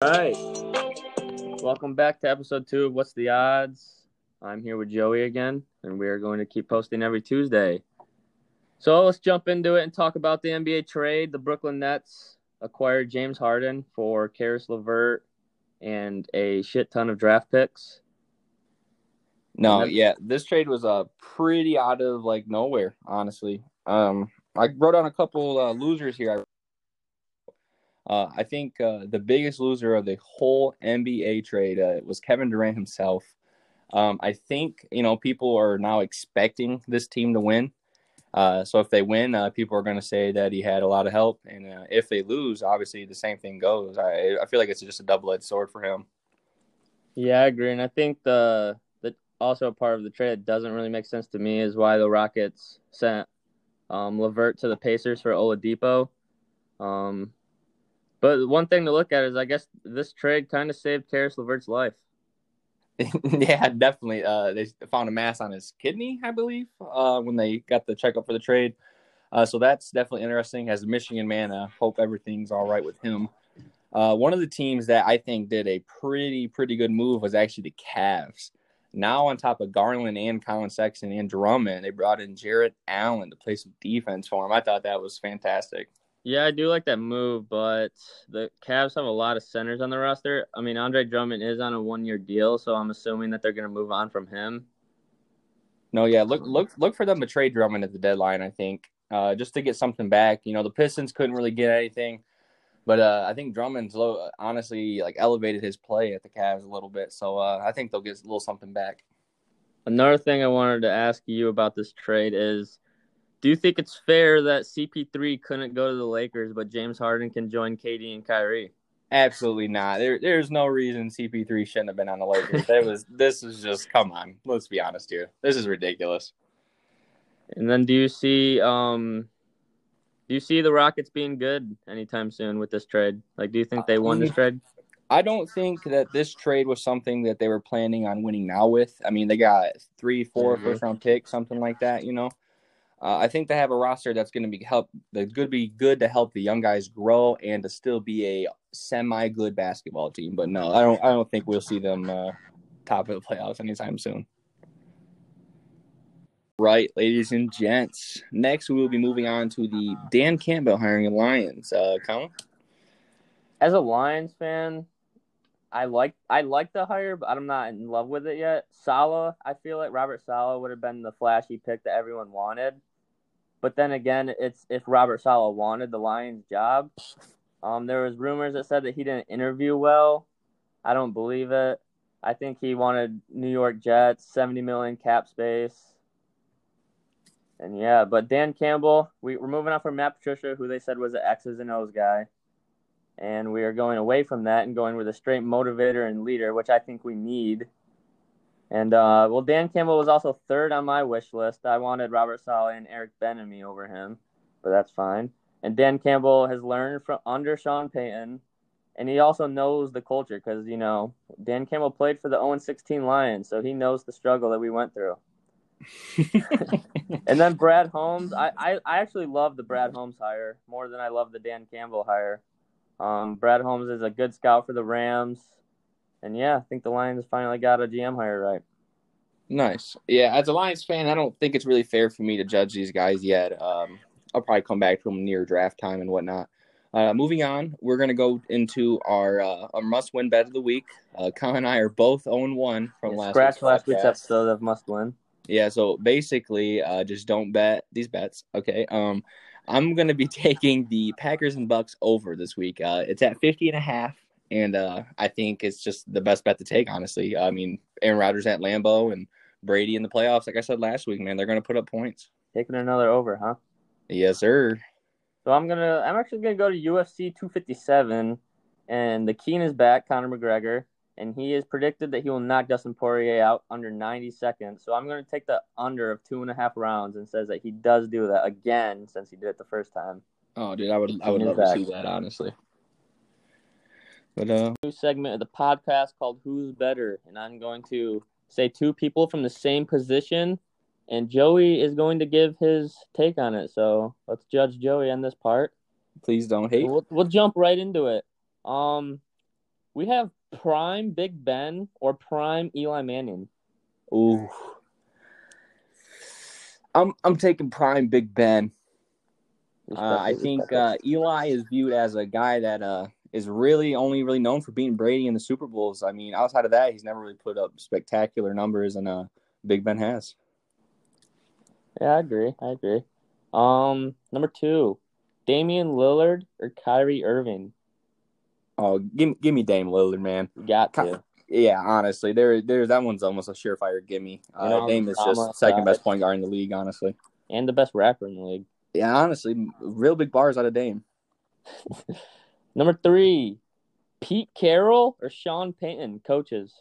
All right. Welcome back to episode two of What's the Odds? I'm here with Joey again, and we are going to keep posting every Tuesday. So let's jump into it and talk about the NBA trade. The Brooklyn Nets acquired James Harden for Caris LeVert and a shit ton of draft picks. No, yeah, this trade was uh pretty out of like nowhere, honestly. Um, I wrote down a couple uh, losers here. Uh, I think uh, the biggest loser of the whole NBA trade uh, was Kevin Durant himself. Um, I think you know people are now expecting this team to win. Uh, so if they win, uh, people are going to say that he had a lot of help, and uh, if they lose, obviously the same thing goes. I I feel like it's just a double edged sword for him. Yeah, I agree, and I think the the also a part of the trade that doesn't really make sense to me is why the Rockets sent um, LeVert to the Pacers for Oladipo. Um, but one thing to look at is I guess this trade kind of saved Caris LeVert's life. yeah, definitely. Uh, they found a mass on his kidney, I believe, uh, when they got the checkup for the trade. Uh, so that's definitely interesting. As a Michigan man, I hope everything's all right with him. Uh, one of the teams that I think did a pretty, pretty good move was actually the Cavs. Now, on top of Garland and Collin Sexton and Drummond, they brought in Jarrett Allen to play some defense for him. I thought that was fantastic. Yeah, I do like that move, but the Cavs have a lot of centers on the roster. I mean, Andre Drummond is on a one-year deal, so I'm assuming that they're going to move on from him. No, yeah, look, look, look for them to trade Drummond at the deadline. I think uh, just to get something back. You know, the Pistons couldn't really get anything. But uh, I think Drummond's low, honestly like elevated his play at the Cavs a little bit, so uh, I think they'll get a little something back. Another thing I wanted to ask you about this trade is, do you think it's fair that CP3 couldn't go to the Lakers, but James Harden can join KD and Kyrie? Absolutely not. There, there's no reason CP3 shouldn't have been on the Lakers. That was this is just come on. Let's be honest here. This is ridiculous. And then do you see um do you see the Rockets being good anytime soon with this trade? Like, do you think they won this trade? I don't think that this trade was something that they were planning on winning now with. I mean, they got three, four mm-hmm. first round picks, something like that. You know, uh, I think they have a roster that's going to be help. That's going to be good to help the young guys grow and to still be a semi good basketball team. But no, I don't. I don't think we'll see them uh, top of the playoffs anytime soon. Right, ladies and gents. Next, we will be moving on to the Dan Campbell hiring Lions. Uh, Colin? As a Lions fan, I like I like the hire, but I'm not in love with it yet. Saleh, I feel like Robert Saleh would have been the flashy pick that everyone wanted. But then again, it's if Robert Saleh wanted the Lions job. Um, there was rumors that said that he didn't interview well. I don't believe it. I think he wanted New York Jets, 70 million cap space. And yeah, but Dan Campbell, we, we're moving on from Matt Patricia, who they said was an X's and O's guy. And we are going away from that and going with a straight motivator and leader, which I think we need. And uh, well, Dan Campbell was also third on my wish list. I wanted Robert Saleh and Eric Bieniemy over him, but that's fine. And Dan Campbell has learned from under Sean Payton, and he also knows the culture because you know Dan Campbell played for the 0-16 Lions, so he knows the struggle that we went through. and then Brad Holmes, I, I, I actually love the Brad Holmes hire more than I love the Dan Campbell hire. Um, Brad Holmes is a good scout for the Rams, and yeah, I think the Lions finally got a GM hire right. Nice. Yeah, as a Lions fan, I don't think it's really fair for me to judge these guys yet. Um, I'll probably come back to them near draft time and whatnot. Uh, moving on, we're going to go into our uh, our must win bet of the week. Uh, Colin and I are both 0 1 from yeah, last Scratch last week's episode of Must Win. Yeah, so basically, uh, just don't bet these bets. Okay. Um, I'm gonna be taking the Packers and Bucks over this week. Uh, it's at 50 and a half, and uh, I think it's just the best bet to take. Honestly, I mean, Aaron Rodgers at Lambeau and Brady in the playoffs. Like I said last week, man, they're gonna put up points. Taking another over, huh? Yes, sir. So I'm gonna, I'm actually gonna go to UFC 257, and the Keen is back, Conor McGregor and he has predicted that he will knock Dustin Poirier out under 90 seconds. So I'm going to take the under of two and a half rounds and says that he does do that again since he did it the first time. Oh, dude, I would I would love back. to see that honestly. But uh, new segment of the podcast called "Who's Better," and I'm going to say two people from the same position, and Joey is going to give his take on it. So let's judge Joey on this part. Please don't hate. We'll, we'll jump right into it. Um, We have prime Big Ben or prime Eli Manning. Ooh. I'm I'm taking prime Big Ben. Uh, I think uh, Eli is viewed as a guy that uh, is really only really known for beating Brady in the Super Bowls. I mean, outside of that, he's never really put up spectacular numbers, and uh, Big Ben has. Yeah, I agree. I agree. Um, number two, Damian Lillard or Kyrie Irving. Oh, give give me Dame Lillard, man. You got to. Yeah, honestly, there, there, that one's almost a surefire gimme. Uh, Dame is just second best point guard in the league, honestly, and the best rapper in the league. Yeah, honestly, real big bars out of Dame. Number three, Pete Carroll or Sean Payton, coaches,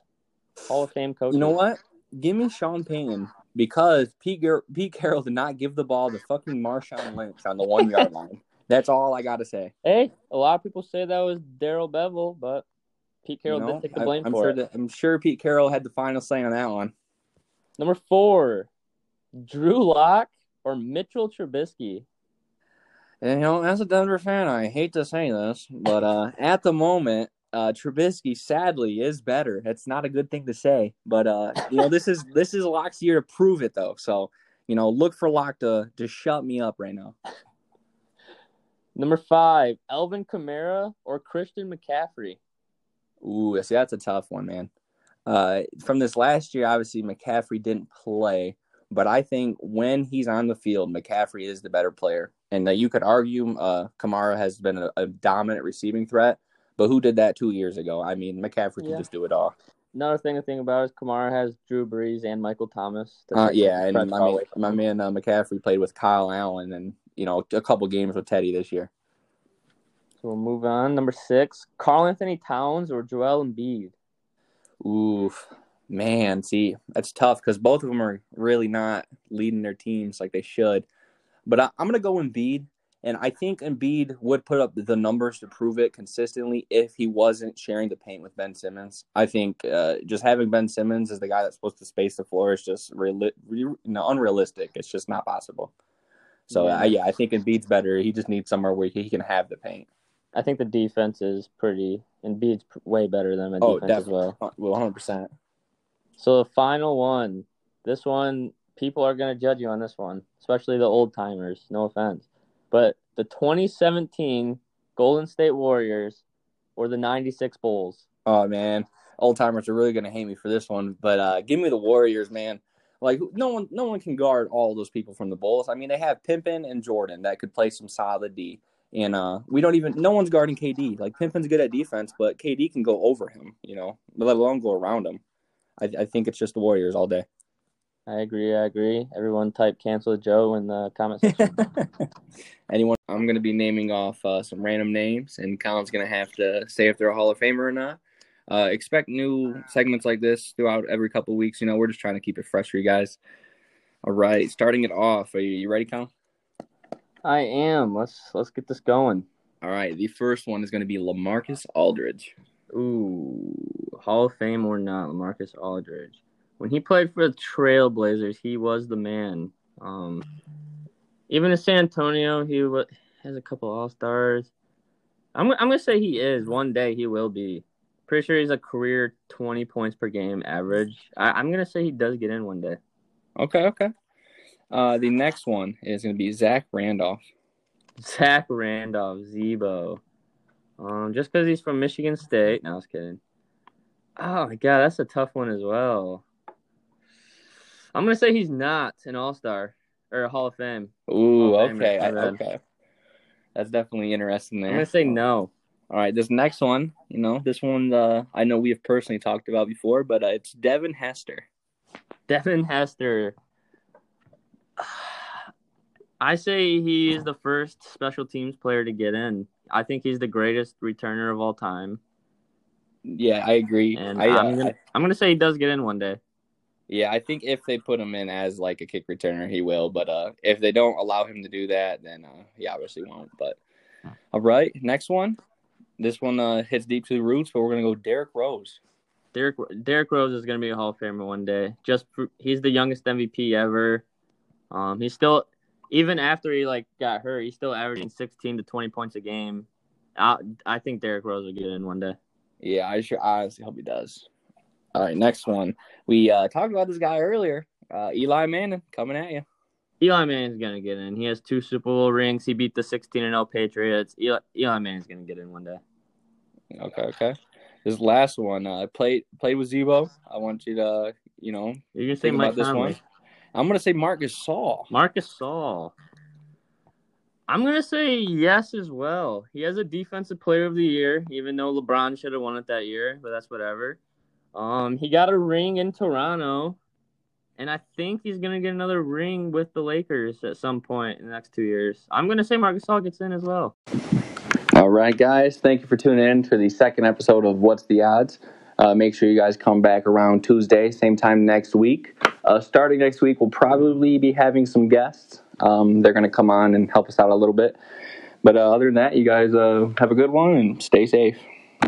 Hall of Fame coaches. You know what? Give me Sean Payton because Pete, Gar- Pete Carroll did not give the ball to fucking Marshawn Lynch on the one yard line. That's all I got to say. Hey, a lot of people say that was Darrell Bevell, but Pete Carroll you know, did take the blame I, am for sure it. That, I'm sure Pete Carroll had the final say on that one. Number four, Drew Lock or Mitchell Trubisky. And, you know, as a Denver fan, I hate to say this, but uh, at the moment, uh, Trubisky sadly is better. It's not a good thing to say, but uh, you know, this is this is Lock's year to prove it, though. So, you know, look for Lock to to shut me up right now. Number five, Alvin Kamara or Christian McCaffrey. Ooh, see, that's a tough one, man. Uh, from this last year, obviously McCaffrey didn't play, but I think when he's on the field, McCaffrey is the better player. And uh, you could argue uh, Kamara has been a, a, dominant receiving threat, but who did that two years ago? I mean, McCaffrey yeah. can just do it all. Another thing to think about is Kamara has Drew Brees and Michael Thomas. Uh, yeah, and my man, my man uh, McCaffrey played with Kyle Allen and you know a couple games with Teddy this year. So we'll move on. Number six, Karl-Anthony Towns or Joel Embiid. Oof, man, see that's tough because both of them are really not leading their teams like they should. But I, am going to go Embiid, and I think Embiid would put up the numbers to prove it consistently if he wasn't sharing the paint with Ben Simmons. I think uh, just having Ben Simmons as the guy that's supposed to space the floor is just reali- re- know, unrealistic. It's just not possible. So yeah. I, yeah, I think Embiid's better. He just needs somewhere where he can have the paint. I think the defense is pretty. Embiid's way better than my oh, defense definitely. as well. Well, 100. percent So the final one, this one people are going to judge you on this one, especially the old timers. No offense. But the 2017 Golden State Warriors or the 96 Bulls. Oh, man. Old timers are really going to hate me for this one. But uh, give me the Warriors, man. Like no one, no one can guard all those people from the Bulls. I mean, they have Pippen and Jordan that could play some solid D, and uh, we don't even. No one's guarding KD. Like Pippen's good at defense, but KD can go over him. You know, let alone go around him. I, I think it's just the Warriors all day. I agree. I agree. Everyone type cancel Joe in the comment section. Anyone, I'm going to be naming off uh, some random names, and Colin's going to have to say if they're a Hall of Famer or not. Uh, expect new segments like this throughout every couple weeks. You know, we're just trying to keep it fresh for you guys. All right, starting it off. Are you, you ready, Colin? I am. Let's let's get this going. All right, the first one is going to be LaMarcus Aldridge. Ooh, Hall of Fame or not, LaMarcus Aldridge when he played for the Trailblazers, he was the man. Um, even in San Antonio, he w- has a couple All Stars. I'm I'm gonna say he is. One day he will be. Pretty sure he's a career 20 points per game average. I, am gonna say he does get in one day. Okay, okay. Uh, the next one is gonna be Zach Randolph. Zach Randolph, Z-Bo. Um, just because he's from Michigan State. No, I was kidding. Oh my god, that's a tough one as well. I'm gonna say he's not an All Star or a Hall of Fame. Ooh, okay, okay. That's definitely interesting there. I'm gonna say no. All right, this next one, you know, this one uh, I know we have personally talked about before, but uh, it's Devin Hester. Devin Hester. I say he is the first special teams player to get in. I think he's the greatest returner of all time. Yeah, I agree. And I, am gonna, I, am gonna say he does get in one day. Yeah, I think if they put him in as like a kick returner, he will. But uh, if they don't allow him to do that, then uh, he obviously won't. But all right, next one. This one uh, hits deep to the roots, but we're gonna go Derrick Rose. Derrick Derrick Rose is gonna be a Hall of Famer one day. Just for, he's the youngest MVP ever. Um, he's still even after he like got hurt, he's still averaging 16 to 20 points a game. I, I think Derrick Rose will get in one day. Yeah, I sure I honestly hope he does. All right, next one. We uh, talked about this guy earlier. Uh, Eli Manning coming at you. Eli Manning's gonna get in. He has two Super Bowl rings. He beat the 16 and 0 Patriots. Eli, Eli Manning's gonna get in one day. Okay, okay. This last one, uh, played played with Z-Bo. I want you to, you know, you're gonna say Mike about Conley. this one. I'm gonna say Marcus Gasol. Marcus Gasol. I'm gonna say yes as well. He has a defensive player of the year, even though LeBron should have won it that year, but that's whatever. Um, he got a ring in Toronto, and I think he's gonna get another ring with the Lakers at some point in the next two years. I'm gonna say Marc Gasol gets in as well. All right, guys. Thank you for tuning in to the second episode of What's the Odds. Uh, make sure you guys come back around Tuesday, same time next week. Uh, starting next week, we'll probably be having some guests. Um, they're going to come on and help us out a little bit. But uh, other than that, you guys uh, have a good one and stay safe.